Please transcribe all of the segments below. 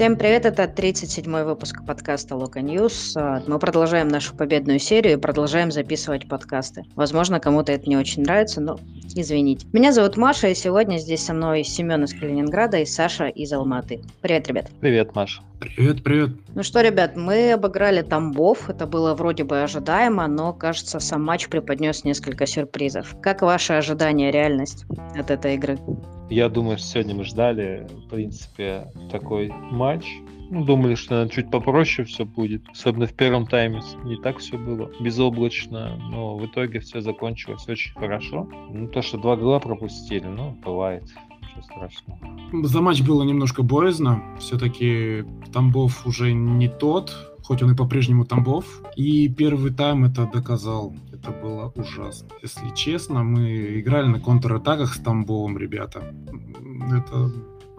Всем привет, это 37-й выпуск подкаста Локо News. Мы продолжаем нашу победную серию и продолжаем записывать подкасты. Возможно, кому-то это не очень нравится, но извините. Меня зовут Маша, и сегодня здесь со мной Семен из Калининграда и Саша из Алматы. Привет, ребят. Привет, Маша. Привет, привет. Ну что, ребят, мы обыграли Тамбов. Это было вроде бы ожидаемо, но, кажется, сам матч преподнес несколько сюрпризов. Как ваши ожидания, реальность от этой игры? Я думаю, что сегодня мы ждали, в принципе, такой матч. Ну, думали, что наверное, чуть попроще все будет. Особенно в первом тайме не так все было безоблачно, но в итоге все закончилось очень хорошо. Ну, то, что два гола пропустили, ну, бывает. Ничего страшного. За матч было немножко боязно. Все-таки Тамбов уже не тот, хоть он и по-прежнему Тамбов. И первый тайм это доказал. Это было ужасно. Если честно, мы играли на контратаках с Тамбовым, ребята. Это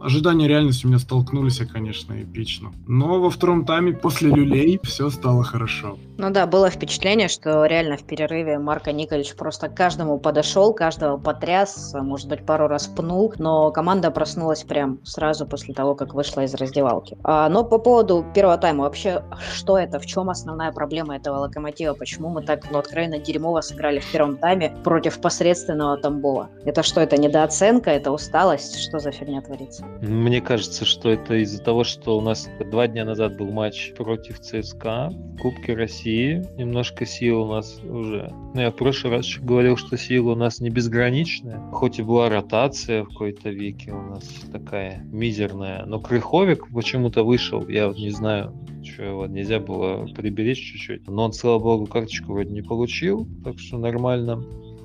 ожидания реальности у меня столкнулись, конечно, эпично. Но во втором тайме после люлей все стало хорошо. Ну да, было впечатление, что реально в перерыве Марко Николич просто каждому подошел, каждого потряс, может быть, пару раз пнул, но команда проснулась прям сразу после того, как вышла из раздевалки. А, но по поводу первого тайма, вообще, что это, в чем основная проблема этого локомотива, почему мы так, ну, откровенно дерьмово сыграли в первом тайме против посредственного Тамбова? Это что, это недооценка, это усталость, что за фигня творится? Мне кажется, что это из-за того, что у нас два дня назад был матч против ЦСКА в Кубке России. Немножко сил у нас уже. Ну, я в прошлый раз говорил, что сила у нас не безграничная. Хоть и была ротация в какой-то веке у нас такая мизерная. Но Крыховик почему-то вышел. Я вот не знаю, что его нельзя было приберечь чуть-чуть. Но он, слава богу, карточку вроде не получил. Так что нормально.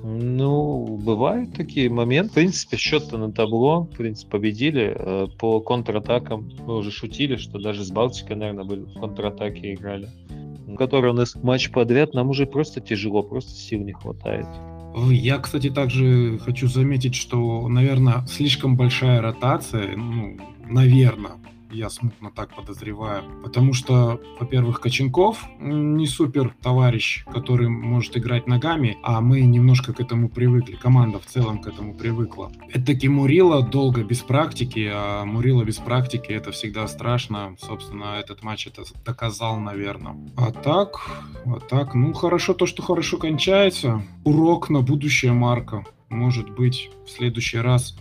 Ну, бывают такие моменты. В принципе, счет-то на табло. В принципе, победили. Э, по контратакам мы уже шутили, что даже с Балтикой, наверное, были в контратаке играли. Который у нас матч подряд, нам уже просто тяжело, просто сил не хватает. Я, кстати, также хочу заметить, что, наверное, слишком большая ротация, ну, наверное, я смутно так подозреваю. Потому что, во-первых, Коченков не супер товарищ, который может играть ногами, а мы немножко к этому привыкли. Команда в целом к этому привыкла. Это-таки Мурила долго без практики, а Мурила без практики это всегда страшно. Собственно, этот матч это доказал, наверное. А так, а так, ну хорошо то, что хорошо кончается. Урок на будущее Марка может быть, в следующий раз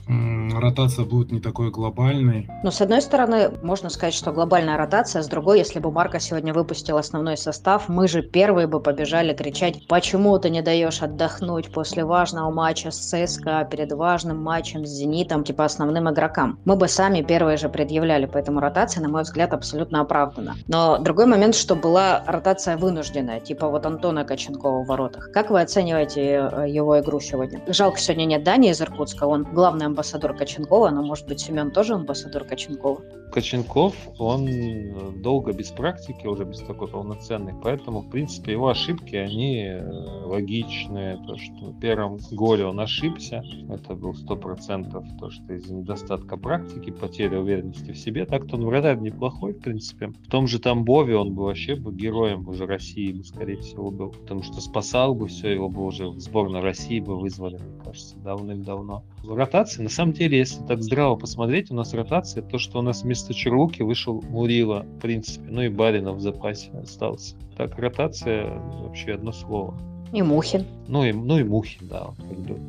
ротация будет не такой глобальной. Но с одной стороны, можно сказать, что глобальная ротация, с другой, если бы Марка сегодня выпустил основной состав, мы же первые бы побежали кричать, почему ты не даешь отдохнуть после важного матча с ЦСКА, перед важным матчем с Зенитом, типа основным игрокам. Мы бы сами первые же предъявляли, поэтому ротация, на мой взгляд, абсолютно оправдана. Но другой момент, что была ротация вынужденная, типа вот Антона Коченкова в воротах. Как вы оцениваете э, его игру сегодня? Жалко, Жалко, сегодня нет Дани из Иркутска, он главный амбассадор Коченкова, но, может быть, Семен тоже амбассадор Коченкова? Коченков, он э, долго без практики, уже без такой полноценной, поэтому, в принципе, его ошибки, они э, логичные. То, что в первом голе он ошибся, это был сто процентов то, что из-за недостатка практики, потери уверенности в себе. Так-то он вратарь неплохой, в принципе. В том же Тамбове он бы вообще бы героем уже России, бы, скорее всего, был. Потому что спасал бы все, его бы уже в сборную России бы вызвали кажется, давным-давно. Ротация, на самом деле, если так здраво посмотреть, у нас ротация, то, что у нас вместо Черлуки вышел Мурила, в принципе, ну и Баринов в запасе остался. Так, ротация вообще одно слово. И Мухин. Ну и, ну и Мухин, да.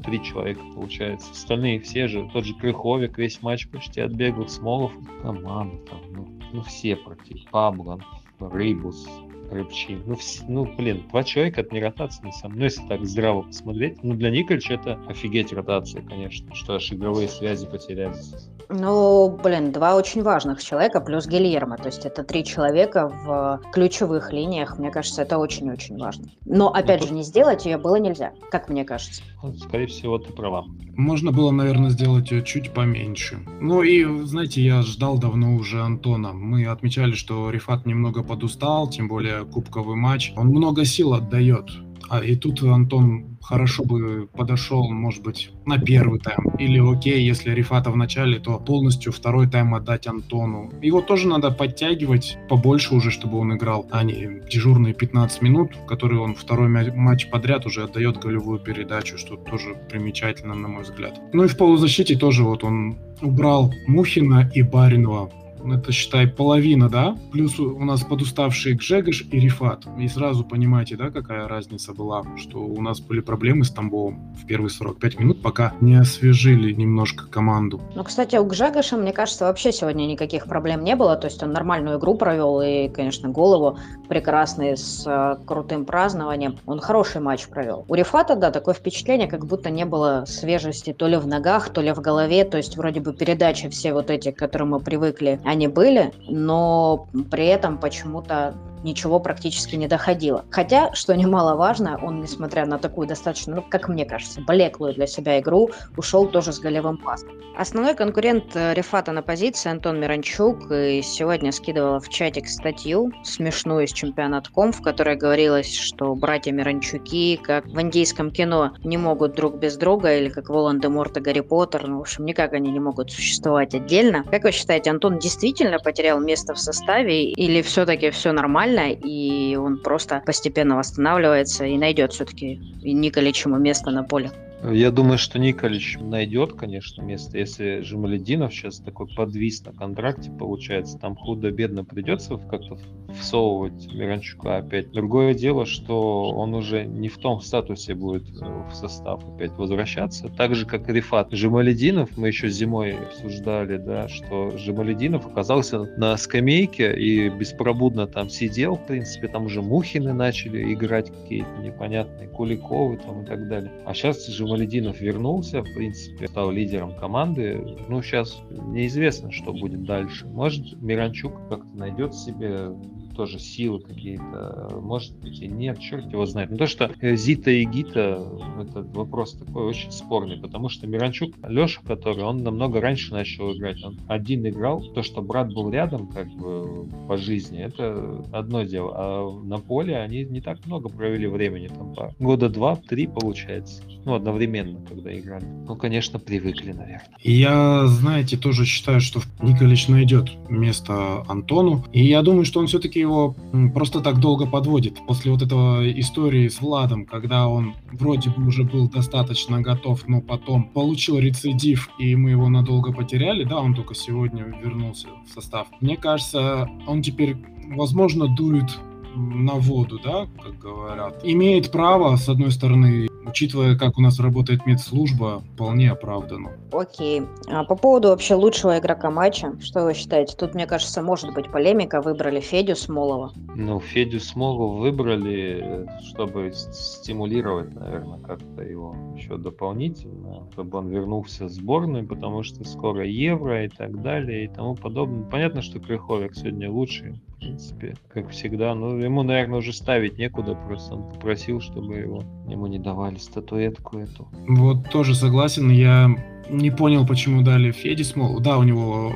Три человека получается. Остальные все же, тот же Крыховик весь матч почти отбегал, Смолов, команда там, ну, ну все практически. Пабло, Рейбус, Рыбчи. Ну, вс... ну, блин, два человека это не ротация, на самом деле. Ну, если так здраво посмотреть. Ну, для Никольча это офигеть ротация, конечно, что аж игровые связи потерялись. Ну, блин, два очень важных человека плюс Гильермо. То есть это три человека в ключевых линиях. Мне кажется, это очень-очень важно. Но, опять ну, же, не сделать ее было нельзя, как мне кажется. Скорее всего, ты права. Можно было, наверное, сделать ее чуть поменьше. Ну и, знаете, я ждал давно уже Антона. Мы отмечали, что Рифат немного подустал, тем более кубковый матч. Он много сил отдает. А и тут Антон хорошо бы подошел, может быть, на первый тайм. Или окей, если Рифата в начале, то полностью второй тайм отдать Антону. Его тоже надо подтягивать побольше уже, чтобы он играл, а не дежурные 15 минут, которые он второй матч подряд уже отдает голевую передачу, что тоже примечательно, на мой взгляд. Ну и в полузащите тоже вот он убрал Мухина и Баринова это считай половина, да? Плюс у нас подуставшие Гжегош и Рифат. И сразу понимаете, да, какая разница была, что у нас были проблемы с Тамбовым в первые 45 минут, пока не освежили немножко команду. Ну, кстати, у Гжегоша, мне кажется, вообще сегодня никаких проблем не было. То есть он нормальную игру провел и, конечно, голову прекрасный с э, крутым празднованием. Он хороший матч провел. У Рифата, да, такое впечатление, как будто не было свежести то ли в ногах, то ли в голове. То есть вроде бы передачи все вот эти, к которым мы привыкли, они были, но при этом почему-то ничего практически не доходило. Хотя, что немаловажно, он, несмотря на такую достаточно, ну, как мне кажется, блеклую для себя игру, ушел тоже с голевым пасом. Основной конкурент э, Рефата на позиции Антон Миранчук и сегодня скидывала в чатик статью смешную с чемпионатком, в которой говорилось, что братья Миранчуки, как в индийском кино, не могут друг без друга, или как Волан-де-Морт и Гарри Поттер, ну, в общем, никак они не могут существовать отдельно. Как вы считаете, Антон действительно потерял место в составе, или все-таки все нормально? Нормально, и он просто постепенно восстанавливается и найдет все-таки Николичему место на поле. Я думаю, что Николич найдет, конечно, место. Если Жемалединов сейчас такой подвис на контракте, получается, там худо-бедно придется как-то всовывать Миранчука опять. Другое дело, что он уже не в том статусе будет э, в состав опять возвращаться. Так же, как и Рифат. Жемалединов, мы еще зимой обсуждали, да, что Жемалединов оказался на скамейке и беспробудно там сидел, в принципе, там уже Мухины начали играть какие-то непонятные, Куликовы там и так далее. А сейчас Жемалединов вернулся, в принципе, стал лидером команды. Ну, сейчас неизвестно, что будет дальше. Может, Миранчук как-то найдет себе тоже силы какие-то, может быть и нет, черт его знает. Но то, что э, Зита и Гита, это вопрос такой очень спорный, потому что Миранчук, Леша, который, он намного раньше начал играть, он один играл, то, что брат был рядом, как бы, по жизни, это одно дело, а на поле они не так много провели времени, там, по года два-три, получается, ну, одновременно, когда играли. Ну, конечно, привыкли, наверное. Я, знаете, тоже считаю, что Николич найдет место Антону, и я думаю, что он все-таки его просто так долго подводит. После вот этого истории с Владом, когда он вроде бы уже был достаточно готов, но потом получил рецидив, и мы его надолго потеряли, да, он только сегодня вернулся в состав. Мне кажется, он теперь, возможно, дует на воду, да, как говорят. Имеет право, с одной стороны, учитывая, как у нас работает медслужба, вполне оправдано. Окей. А по поводу вообще лучшего игрока матча, что вы считаете? Тут, мне кажется, может быть полемика. Выбрали Федю Смолова. Ну, Федю Смолова выбрали, чтобы стимулировать, наверное, как-то его еще дополнительно, чтобы он вернулся в сборную, потому что скоро Евро и так далее и тому подобное. Понятно, что Крыховик сегодня лучший в принципе, как всегда. Ну, ему, наверное, уже ставить некуда, просто он попросил, чтобы его ему не давали статуэтку эту. Вот тоже согласен, я не понял, почему дали Феди Смол. Да, у него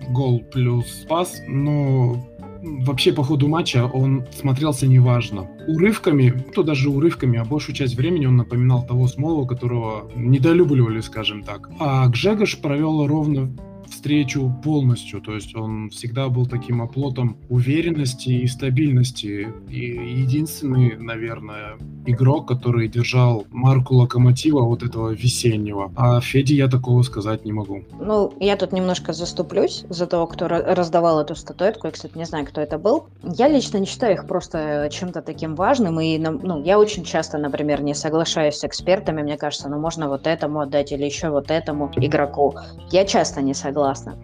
э, гол плюс пас, но вообще по ходу матча он смотрелся неважно. Урывками, то даже урывками, а большую часть времени он напоминал того Смолова, которого недолюбливали, скажем так. А Гжегош провел ровно встречу полностью. То есть он всегда был таким оплотом уверенности и стабильности. И единственный, наверное, игрок, который держал марку локомотива вот этого весеннего. А Феде я такого сказать не могу. Ну, я тут немножко заступлюсь за того, кто раздавал эту статуэтку. Я, кстати, не знаю, кто это был. Я лично не считаю их просто чем-то таким важным. И, ну, я очень часто, например, не соглашаюсь с экспертами. Мне кажется, ну, можно вот этому отдать или еще вот этому игроку. Я часто не согласна.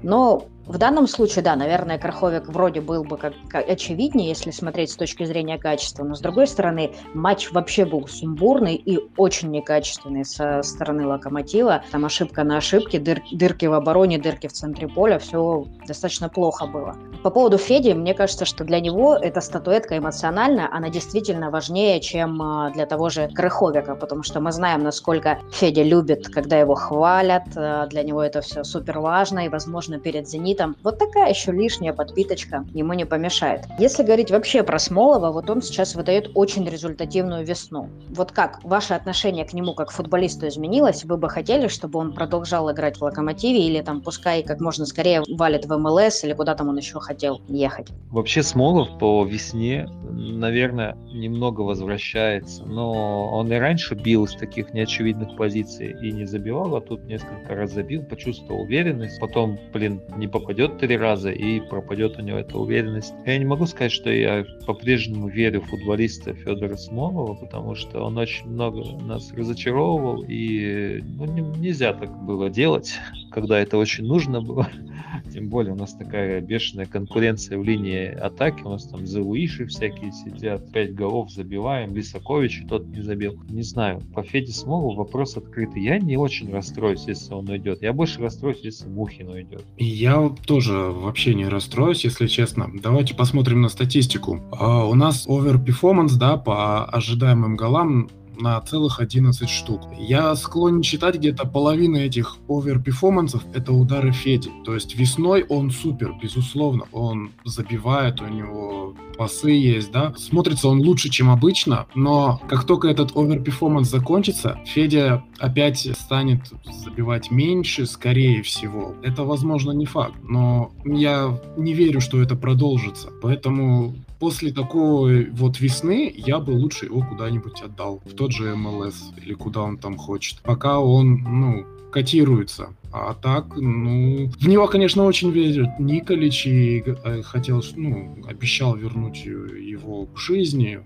Но в данном случае, да, наверное, Краховик вроде был бы как, как очевиднее, если смотреть с точки зрения качества, но с другой стороны, матч вообще был сумбурный и очень некачественный со стороны Локомотива. Там ошибка на ошибке, дыр, дырки в обороне, дырки в центре поля, все достаточно плохо было. По поводу Феди, мне кажется, что для него эта статуэтка эмоциональна, она действительно важнее, чем а, для того же Крыховика, потому что мы знаем, насколько Федя любит, когда его хвалят, а, для него это все супер важно, и, возможно, перед «Зенитом» лимитом. Вот такая еще лишняя подпиточка ему не помешает. Если говорить вообще про Смолова, вот он сейчас выдает очень результативную весну. Вот как ваше отношение к нему как футболисту изменилось? Вы бы хотели, чтобы он продолжал играть в Локомотиве или там пускай как можно скорее валит в МЛС или куда там он еще хотел ехать? Вообще Смолов по весне, наверное, немного возвращается, но он и раньше бил из таких неочевидных позиций и не забивал, а тут несколько раз забил, почувствовал уверенность, потом, блин, не по попадет три раза и пропадет у него эта уверенность. Я не могу сказать, что я по-прежнему верю в футболиста Федора Смолова, потому что он очень много нас разочаровывал, и ну, не, нельзя так было делать, когда это очень нужно было. Тем более у нас такая бешеная конкуренция в линии атаки. У нас там Зауиши всякие сидят. Пять голов забиваем. Лисакович тот не забил. Не знаю. По Феде Смолу вопрос открытый. Я не очень расстроюсь, если он уйдет. Я больше расстроюсь, если Мухин уйдет. Я тоже вообще не расстроюсь, если честно. Давайте посмотрим на статистику. Uh, у нас overperformance, да, по ожидаемым голам на целых 11 штук. Я склонен считать где-то половина этих overperformance ов это удары Феди. То есть весной он супер, безусловно. Он забивает, у него пасы есть, да. Смотрится он лучше, чем обычно, но как только этот overperformance закончится, Федя опять станет забивать меньше, скорее всего. Это, возможно, не факт, но я не верю, что это продолжится. Поэтому после такой вот весны я бы лучше его куда-нибудь отдал. В тот же МЛС или куда он там хочет. Пока он, ну, котируется. А так, ну, в него, конечно, очень верит Николич и э, хотел, ну, обещал вернуть его к жизни.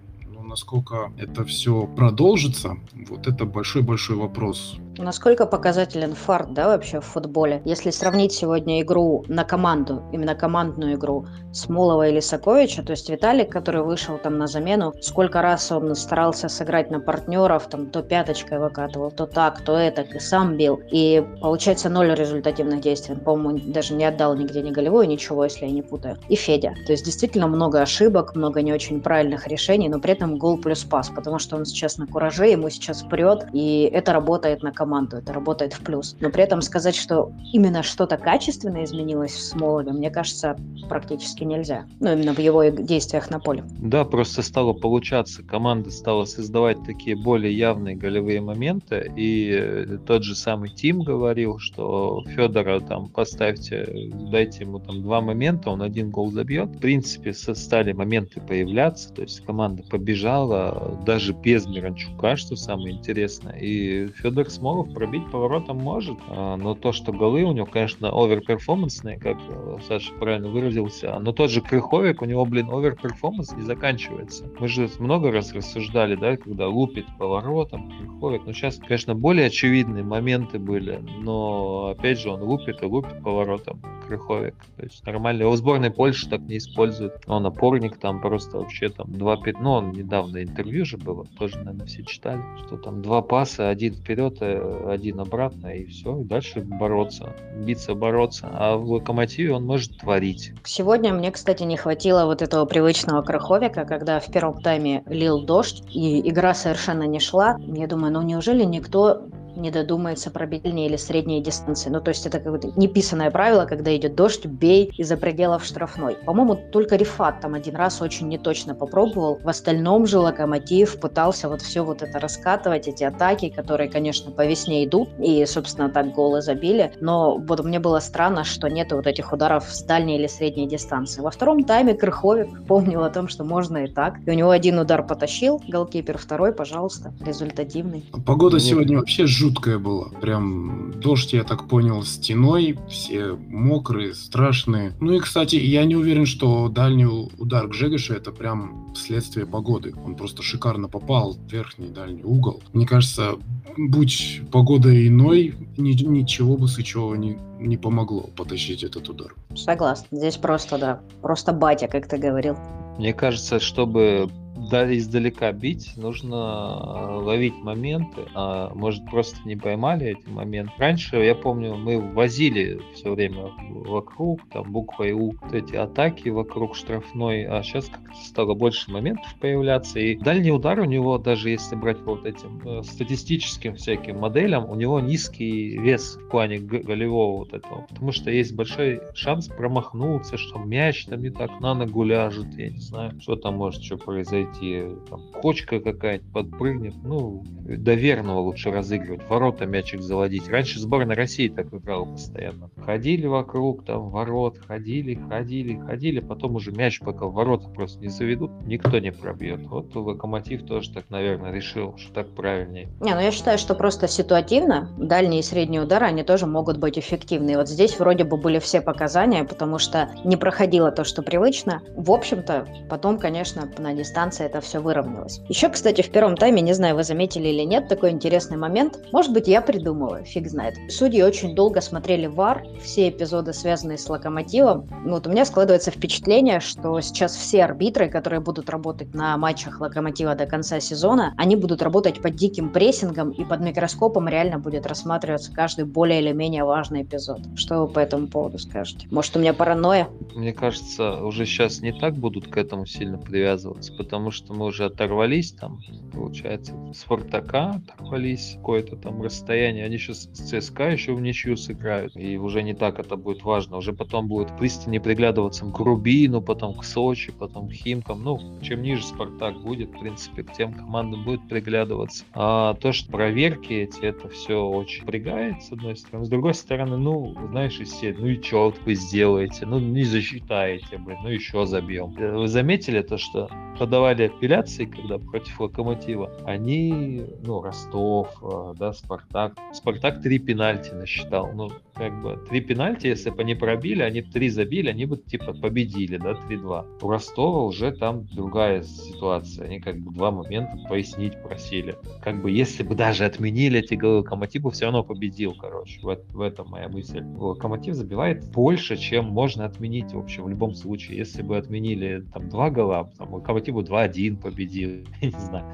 Насколько это все продолжится, вот это большой-большой вопрос. Насколько показателен фарт, да, вообще в футболе? Если сравнить сегодня игру на команду, именно командную игру Смолова или Саковича, то есть Виталик, который вышел там на замену, сколько раз он старался сыграть на партнеров, там то пяточкой выкатывал, то так, то это, и сам бил. И получается ноль результативных действий. По-моему, даже не отдал нигде ни голевой, ничего, если я не путаю. И Федя. То есть действительно много ошибок, много не очень правильных решений, но при этом гол плюс пас, потому что он сейчас на кураже, ему сейчас прет, и это работает на команду команду, это работает в плюс. Но при этом сказать, что именно что-то качественное изменилось в Смолове, мне кажется, практически нельзя. Ну, именно в его действиях на поле. Да, просто стало получаться. Команда стала создавать такие более явные голевые моменты. И э, тот же самый Тим говорил, что Федора там поставьте, дайте ему там два момента, он один гол забьет. В принципе, стали моменты появляться, то есть команда побежала даже без Миранчука, что самое интересное. И Федор смог Смолов пробить по воротам может, а, но то, что голы у него, конечно, оверперформансные, как э, Саша правильно выразился, но тот же Крыховяк, у него, блин, overperformance не заканчивается. Мы же много раз рассуждали, да, когда лупит по воротам Крыховяк, но сейчас, конечно, более очевидные моменты были, но, опять же, он лупит и лупит поворотом Крыховик. То есть нормально. Его сборной Польши так не используют. Он опорник там просто вообще там два пять. Ну, он недавно интервью же было, тоже, наверное, все читали, что там два паса, один вперед, э, один обратно, и все. И дальше бороться. Биться, бороться. А в Локомотиве он может творить. Сегодня мне, кстати, не хватило вот этого привычного Крыховика, когда в первом тайме лил дождь, и игра совершенно не шла. Я думаю, ну неужели никто не додумается пробить дальние или средние дистанции. Ну, то есть это какое-то неписанное правило, когда идет дождь, бей из-за пределов штрафной. По-моему, только Рифат там один раз очень неточно попробовал. В остальном же Локомотив пытался вот все вот это раскатывать, эти атаки, которые, конечно, по весне идут, и, собственно, так голы забили. Но вот мне было странно, что нет вот этих ударов с дальней или средней дистанции. Во втором тайме Крыховик помнил о том, что можно и так. И у него один удар потащил, голкипер, второй, пожалуйста, результативный. Погода сегодня вообще жуткая жуткое было. Прям дождь, я так понял, стеной, все мокрые, страшные. Ну и, кстати, я не уверен, что дальний удар Гжегоша это прям следствие погоды. Он просто шикарно попал в верхний дальний угол. Мне кажется, будь погода иной, ни, ничего бы Сычева не, не помогло потащить этот удар. Согласна. Здесь просто, да, просто батя, как ты говорил. Мне кажется, чтобы издалека бить, нужно э, ловить моменты, а может просто не поймали эти моменты. Раньше, я помню, мы возили все время вокруг, там буквой У, вот эти атаки вокруг штрафной, а сейчас как-то стало больше моментов появляться, и дальний удар у него, даже если брать вот этим э, статистическим всяким моделям, у него низкий вес в плане голевого вот этого, потому что есть большой шанс промахнуться, что мяч там не так на ногу ляжет, я не знаю, что там может что произойти зайти, там, кочка какая-то подпрыгнет. Ну, до верного лучше разыгрывать, ворота мячик заводить. Раньше сборная России так играла постоянно. Ходили вокруг, там, ворот, ходили, ходили, ходили, потом уже мяч пока в ворота просто не заведут, никто не пробьет. Вот Локомотив тоже так, наверное, решил, что так правильнее. Не, ну я считаю, что просто ситуативно дальние и средние удары, они тоже могут быть эффективны. И вот здесь вроде бы были все показания, потому что не проходило то, что привычно. В общем-то, потом, конечно, на дистанции это все выровнялось. Еще, кстати, в первом тайме, не знаю, вы заметили или нет, такой интересный момент. Может быть, я придумала, фиг знает. Судьи очень долго смотрели ВАР, все эпизоды, связанные с Локомотивом. Ну, вот у меня складывается впечатление, что сейчас все арбитры, которые будут работать на матчах Локомотива до конца сезона, они будут работать под диким прессингом и под микроскопом реально будет рассматриваться каждый более или менее важный эпизод. Что вы по этому поводу скажете? Может, у меня паранойя? Мне кажется, уже сейчас не так будут к этому сильно привязываться, потому что мы уже оторвались там, получается, Спартака оторвались, какое-то там расстояние. Они сейчас с ЦСКА еще в ничью сыграют, и уже не так это будет важно. Уже потом будет пристально приглядываться к Рубину, потом к Сочи, потом к Химкам. Ну, чем ниже Спартак будет, в принципе, к тем командам будет приглядываться. А то, что проверки эти, это все очень пригает, с одной стороны. С другой стороны, ну, знаешь, из ну и что вот вы сделаете? Ну, не засчитаете, блин, ну еще забьем. Э, вы заметили то, что подавали апелляции, когда против Локомотива, они, ну, Ростов, э, да, Спартак. Спартак три пенальти насчитал. Ну, как бы, три пенальти, если бы они пробили, они три забили, они бы, типа, победили, да, 3-2. У Ростова уже там другая ситуация. Они, как бы, два момента пояснить просили. Как бы, если бы даже отменили эти голы, Локомотив бы все равно победил, короче. В, в этом моя мысль. Локомотив забивает больше, чем можно отменить, в общем, в любом случае. Если бы отменили, там, два гола, там, Локомотив бы 2-1 победил, я не знаю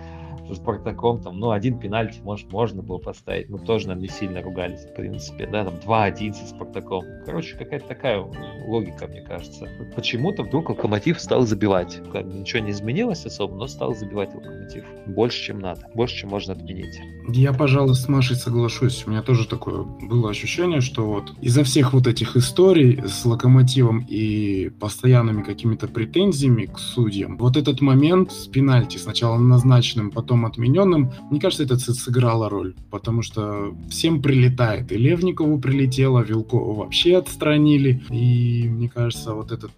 со Спартаком, там, ну, один пенальти, может, можно было поставить, но тоже нам не сильно ругались, в принципе, да, там, 2-1 со Спартаком. Короче, какая-то такая логика, мне кажется. Почему-то вдруг Локомотив стал забивать. Как бы ничего не изменилось особо, но стал забивать Локомотив. Больше, чем надо, больше, чем можно отменить. Я, пожалуй, с Машей соглашусь. У меня тоже такое было ощущение, что вот из-за всех вот этих историй с Локомотивом и постоянными какими-то претензиями к судьям, вот этот момент с пенальти, сначала назначенным, потом потом отмененным, мне кажется, это сыграло роль, потому что всем прилетает. И Левникову прилетело, Вилкову вообще отстранили. И мне кажется, вот этот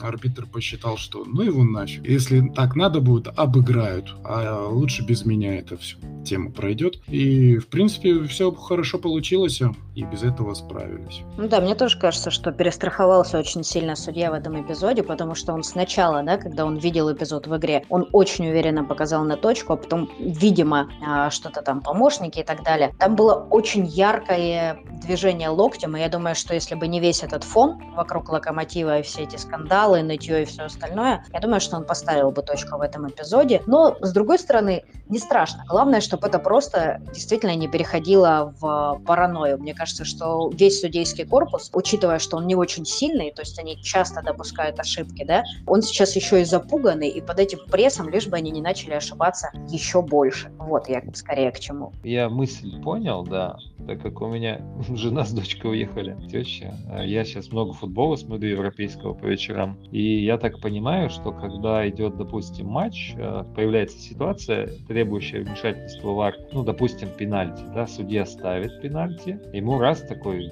арбитр посчитал, что ну его нафиг. Если так надо будет, обыграют. А лучше без меня это все тема пройдет. И, в принципе, все хорошо получилось, и без этого справились. Ну да, мне тоже кажется, что перестраховался очень сильно судья в этом эпизоде, потому что он сначала, да, когда он видел эпизод в игре, он очень уверенно показал на точку, а потом, видимо, а, что-то там помощники и так далее. Там было очень яркое движение локтем, и я думаю, что если бы не весь этот фон вокруг локомотива и все эти скандалы, нытье и все остальное, я думаю, что он поставил бы точку в этом эпизоде. Но, с другой стороны, не страшно. Главное, чтобы это просто действительно не переходило в паранойю. Мне кажется, что весь судейский корпус, учитывая, что он не очень сильный, то есть они часто допускают ошибки, да, он сейчас еще и запуганный, и под этим прессом, лишь бы они не начали ошибаться еще больше. Вот я скорее к чему. Я мысль понял, да, так как у меня жена с дочкой уехали, теща. Я сейчас много футбола смотрю европейского по вечерам. И я так понимаю, что когда идет, допустим, матч, э, появляется ситуация, требующая вмешательства в ар, ну, допустим, пенальти, да, судья ставит пенальти, ему раз такой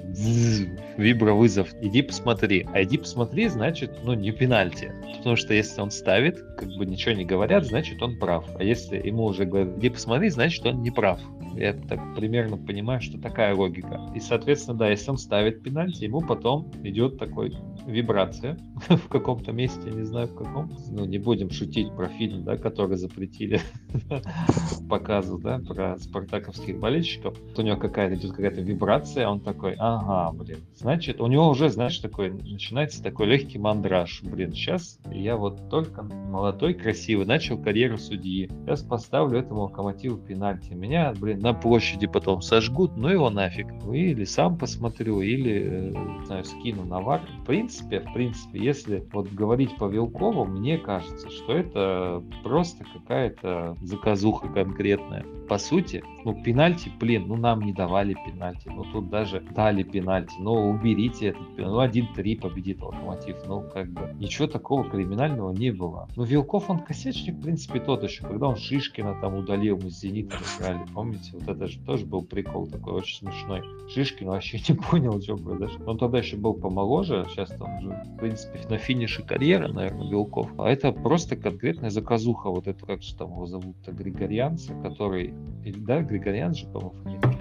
вибровызов, иди посмотри. А иди посмотри, значит, ну, не пенальти. Потому что если он ставит, как бы ничего не говорят, значит, он прав. А если ему уже говорят, иди посмотри, значит, он не прав. Я так примерно понимаю, что такая логика. И, соответственно, да, если он ставит пенальти, ему потом идет такой вибрация в каком-то месте, не знаю в каком. Ну, не будем шутить про фильм, да, который запретили показу, да, про спартаковских болельщиков. У него какая-то идет какая-то вибрация, он такой, ага, блин, значит, у него уже, знаешь, такой, начинается такой легкий мандраж. Блин, сейчас я вот только молодой, красивый, начал карьеру судьи. Сейчас поставлю этому локомотиву пенальти. Меня, блин, на площади потом сожгут, ну его нафиг. Или сам посмотрю, или, э, не знаю, скину на вар. В принципе, в принципе, если вот говорить по Вилкову, мне кажется, что это просто какая-то заказуха конкретная. по сути, ну, пенальти, блин, ну, нам не давали пенальти. Ну, тут даже дали пенальти. Ну, уберите этот Ну, 1-3 победит Локомотив. Ну, как бы, ничего такого криминального не было. Ну, Вилков, он косячник, в принципе, тот еще. Когда он Шишкина там удалил, мы с Зенитом играли, помните? Вот это же тоже был прикол такой очень смешной. Шишкин вообще не понял, что произошло. Он тогда еще был помоложе, сейчас там уже, в принципе, на финише карьеры, наверное, Вилков. А это просто конкретная заказуха, вот это, как же там его зовут-то, Григорьянца, который, да, Григорян же, по-моему, фамилия.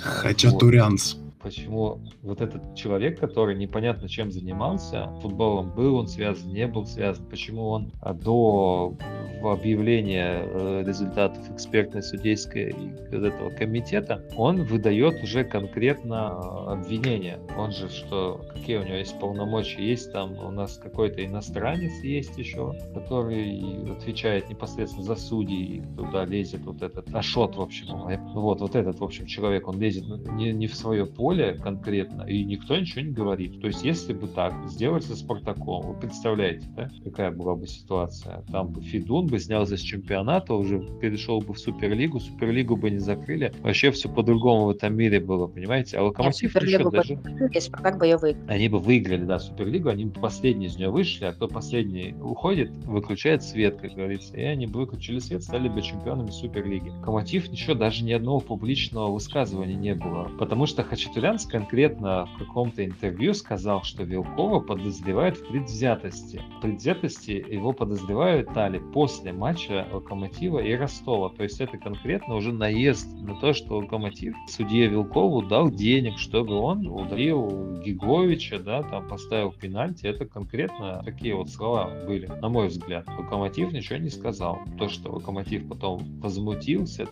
Хачатурянц. Вот почему вот этот человек, который непонятно чем занимался, футболом был он связан, не был связан, почему он а, до объявления э, результатов экспертной судейской этого комитета, он выдает уже конкретно а, обвинения. Он же, что какие у него есть полномочия, есть там у нас какой-то иностранец есть еще, который отвечает непосредственно за судей, туда лезет вот этот Ашот, в общем, вот, вот этот, в общем, человек, он лезет не, не в свое поле, поле конкретно, и никто ничего не говорит. То есть, если бы так сделать со Спартаком, вы представляете, да, какая была бы ситуация? Там бы Фидун бы снялся с чемпионата, уже перешел бы в Суперлигу, Суперлигу бы не закрыли, вообще все по-другому в этом мире было, понимаете? А Локомотив Нет, еще даже... Спартак бы ее выиграл. Они бы выиграли, да, Суперлигу, они бы последние из нее вышли, а кто последний уходит, выключает свет, как говорится, и они бы выключили свет, стали бы чемпионами Суперлиги. Локомотив ничего, даже ни одного публичного высказывания не было, потому что Хачатурян Брянск конкретно в каком-то интервью сказал, что Вилкова подозревают в предвзятости. В предвзятости его подозревают Тали после матча Локомотива и Ростова. То есть это конкретно уже наезд на то, что Локомотив судье Вилкову дал денег, чтобы он удалил Гиговича, да, там поставил пенальти. Это конкретно такие вот слова были, на мой взгляд. Локомотив ничего не сказал. То, что Локомотив потом возмутился,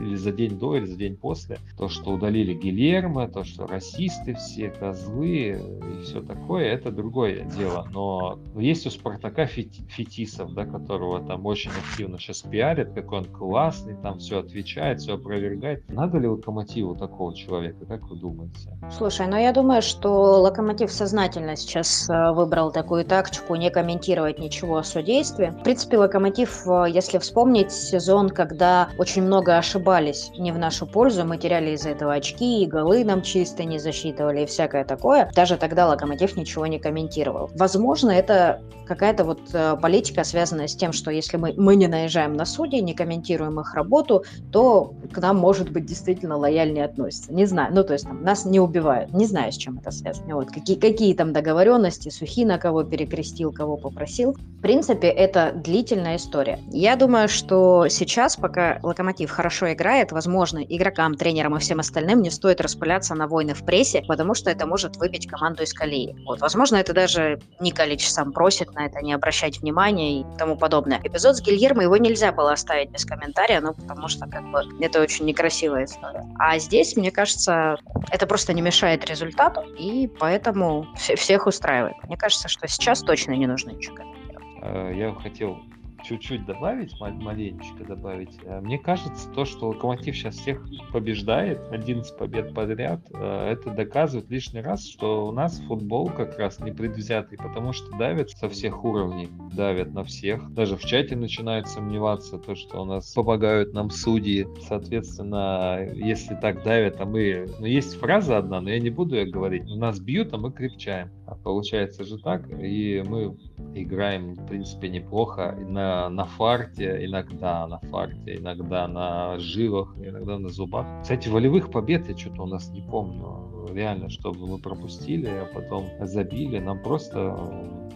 или за день до, или за день после, то, что удалили Гильермо, то, что расисты все, козлы и все такое, это другое дело. Но есть у Спартака Фетисов, да, которого там очень активно сейчас пиарят, какой он классный, там все отвечает, все опровергает. Надо ли Локомотиву такого человека, как вы думаете? Слушай, ну я думаю, что Локомотив сознательно сейчас э, выбрал такую тактику не комментировать ничего о судействе. В принципе, Локомотив, э, если вспомнить сезон, когда очень много ошибались не в нашу пользу, мы теряли из-за этого очки, и голы нам чисто не засчитывали и всякое такое, даже тогда Локомотив ничего не комментировал. Возможно, это какая-то вот э, политика, связанная с тем, что если мы, мы не наезжаем на судей, не комментируем их работу, то к нам, может быть, действительно лояльнее относятся. Не знаю, ну, то есть там, нас не убивают. Не знаю, с чем это связано. Вот, какие, какие там договоренности, Сухи на кого перекрестил, кого попросил. В принципе, это длительная история. Я думаю, что сейчас, пока Локомотив хорошо играет, возможно, игрокам, тренерам и всем остальным не стоит распыляться на войны в прессе, потому что это может выбить команду из колеи. Вот, возможно, это даже Николич сам просит на это не обращать внимания и тому подобное. Эпизод с Гильермо его нельзя было оставить без комментария, ну, потому что, как бы, это очень некрасивая история. А здесь, мне кажется, это просто не мешает результату, и поэтому всех устраивает. Мне кажется, что сейчас точно не нужно ничего комментировать. Э, я хотел чуть-чуть добавить, маленечко добавить. Э, мне кажется, то, что Локомотив сейчас всех побеждает, 11 побед подряд, э, это доказывает лишний раз, что у нас футбол как раз не предвзятый, потому что давят со всех уровней, давят на всех. Даже в чате начинают сомневаться, то, что у нас помогают нам судьи. Соответственно, если так давят, а мы... Ну, есть фраза одна, но я не буду ее говорить. У нас бьют, а мы крепчаем. А получается же так, и мы играем, в принципе, неплохо. На, на фарте иногда, на фарте, иногда на жилах, иногда на зубах. Кстати, волевых побед я что-то у нас не помню реально, чтобы мы пропустили, а потом забили. Нам просто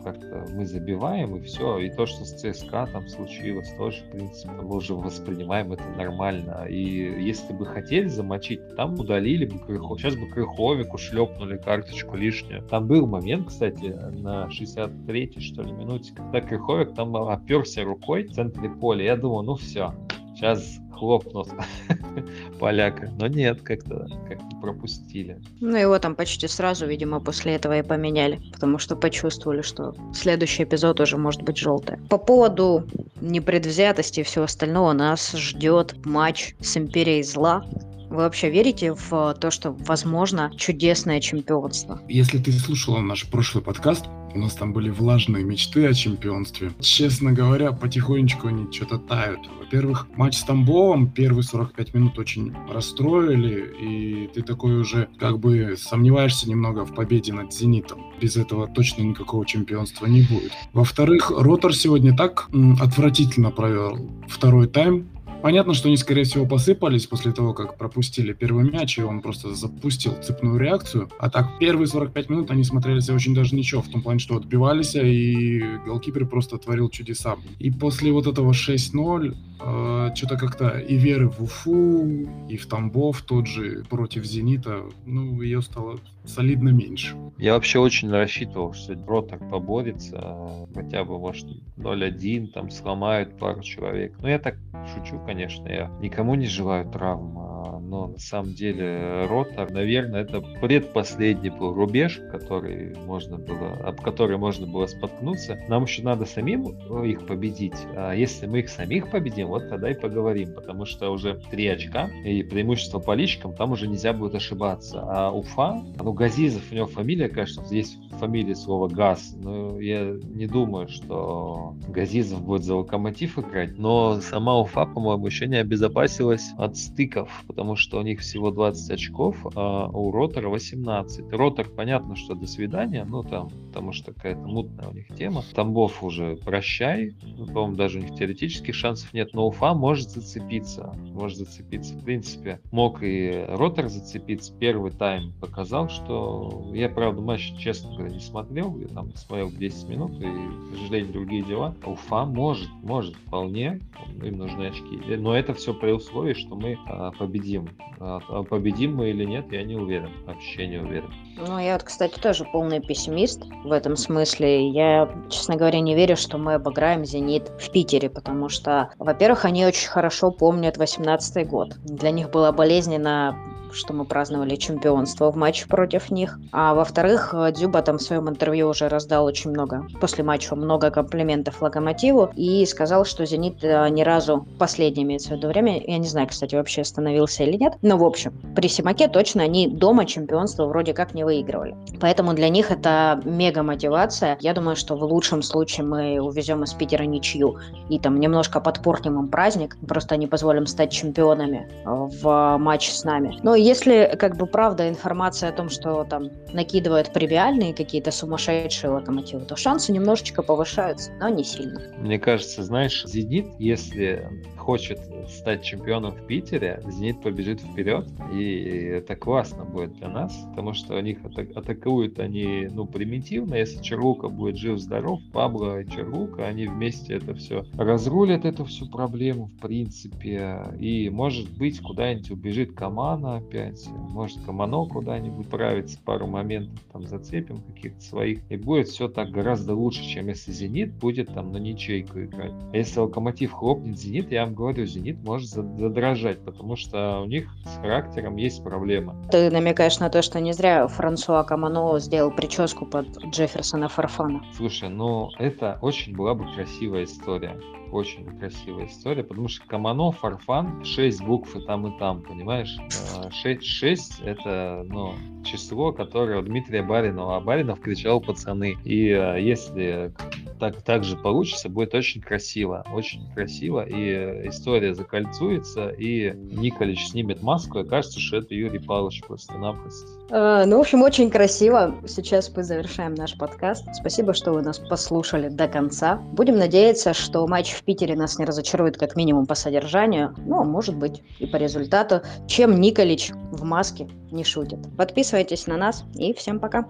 как-то мы забиваем и все. И то, что с ЦСКА там случилось, тоже, в принципе, мы уже воспринимаем это нормально. И если бы хотели замочить, там удалили бы Крыхов. Сейчас бы Крыховику шлепнули карточку лишнюю. Там был момент, кстати, на 63-й, что ли, минуте, когда Крыховик там оперся рукой в центре поля. Я думал, ну все, сейчас хлопнут поляка. Но нет, как-то как пропустили. Ну, его там почти сразу, видимо, после этого и поменяли, потому что почувствовали, что следующий эпизод уже может быть желтый. По поводу непредвзятости и всего остального нас ждет матч с Империей Зла Вы вообще верите в то, что возможно чудесное чемпионство? Если ты слушала наш прошлый подкаст, у нас там были влажные мечты о чемпионстве. Честно говоря, потихонечку они что-то тают. Во-первых, матч с Тамбовом первые 45 минут очень расстроили, и ты такой уже как бы сомневаешься немного в победе над «Зенитом». Без этого точно никакого чемпионства не будет. Во-вторых, Ротор сегодня так отвратительно провел второй тайм, Понятно, что они, скорее всего, посыпались после того, как пропустили первый мяч, и он просто запустил цепную реакцию. А так, первые 45 минут они смотрелись очень даже ничего, в том плане, что отбивались, и голкипер просто творил чудеса. И после вот этого 6-0 э, что-то как-то и веры в Уфу, и в Тамбов тот же против Зенита, ну, ее стало солидно меньше. Я вообще очень рассчитывал, что Ротор поборется, хотя бы, может, 0-1, там, сломают пару человек. Но я так шучу, конечно, я никому не желаю травм, но на самом деле Ротор, наверное, это предпоследний был рубеж, который можно было, об который можно было споткнуться. Нам еще надо самим э, их победить. А если мы их самих победим, вот тогда и поговорим, потому что уже три очка и преимущество по личкам, там уже нельзя будет ошибаться. А Уфа, ну, Газизов, у него фамилия, конечно, здесь фамилии слово ГАЗ, но я не думаю, что Газизов будет за Локомотив играть, но сама Уфа, по-моему, еще не обезопасилась от стыков, потому что у них всего 20 очков, а у Ротора 18. Ротор, понятно, что до свидания, ну там, потому что какая-то мутная у них тема. Тамбов уже прощай, ну, по-моему, даже у них теоретических шансов нет, но Уфа может зацепиться, может зацепиться. В принципе, мог и Ротор зацепиться. Первый тайм показал, что я, правда, матч, честно не смотрел, я там смотрел 10 минут, и, к сожалению, другие дела. Уфа может, может вполне, им нужны очки. Но это все при условии, что мы а, победим. А, а победим мы или нет, я не уверен, вообще не уверен. Ну, я вот, кстати, тоже полный пессимист в этом смысле. Я, честно говоря, не верю, что мы обыграем «Зенит» в Питере, потому что, во-первых, они очень хорошо помнят 18 год. Для них было болезненно что мы праздновали чемпионство в матче против них. А во-вторых, Дзюба там в своем интервью уже раздал очень много, после матча много комплиментов Локомотиву и сказал, что «Зенит» э, ни разу, последнее имеется в виду время, я не знаю, кстати, вообще остановился или нет, но в общем, при Симаке точно они дома чемпионство вроде как не выигрывали. Поэтому для них это мега мотивация. Я думаю, что в лучшем случае мы увезем из Питера ничью и там немножко подпортим им праздник, просто не позволим стать чемпионами в матче с нами. Но если, как бы, правда информация о том, что там накидывают премиальные какие-то сумасшедшие локомотивы, то шансы немножечко повышаются, но не сильно. Мне кажется, знаешь, «Зенит», если хочет стать чемпионом в Питере, «Зенит» побежит вперед, и это классно будет для нас, потому что у них атак- атакуют они, ну, примитивно, если Черлука будет жив-здоров, Пабло и Черлука, они вместе это все разрулят эту всю проблему, в принципе, и, может быть, куда-нибудь убежит команда, 5. Э, может, Камано куда-нибудь правится, пару моментов там зацепим каких-то своих. И будет все так гораздо лучше, чем если «Зенит» будет там на ничейку играть. А если «Локомотив» хлопнет «Зенит», я вам говорю, «Зенит» может задрожать, потому что у них с характером есть проблема. Ты намекаешь на то, что не зря Франсуа Камано сделал прическу под Джефферсона Фарфана. Слушай, ну это очень была бы красивая история очень красивая история, потому что Камано, Фарфан, 6 букв и там, и там, понимаешь? А, 6, а, 6 это, ну, число, которое у Дмитрия Баринова, а Баринов кричал пацаны. И а, если так, так же получится, будет очень красиво, очень красиво, и история закольцуется, и Николич снимет маску, и кажется, что это Юрий Павлович просто-напросто. А, ну, в общем, очень красиво. Сейчас мы завершаем наш подкаст. Спасибо, что вы нас послушали до конца. Будем надеяться, что матч в Питере нас не разочарует как минимум по содержанию, ну, а может быть и по результату, чем Николич в маске не шутит. Подписывайтесь на нас и всем пока.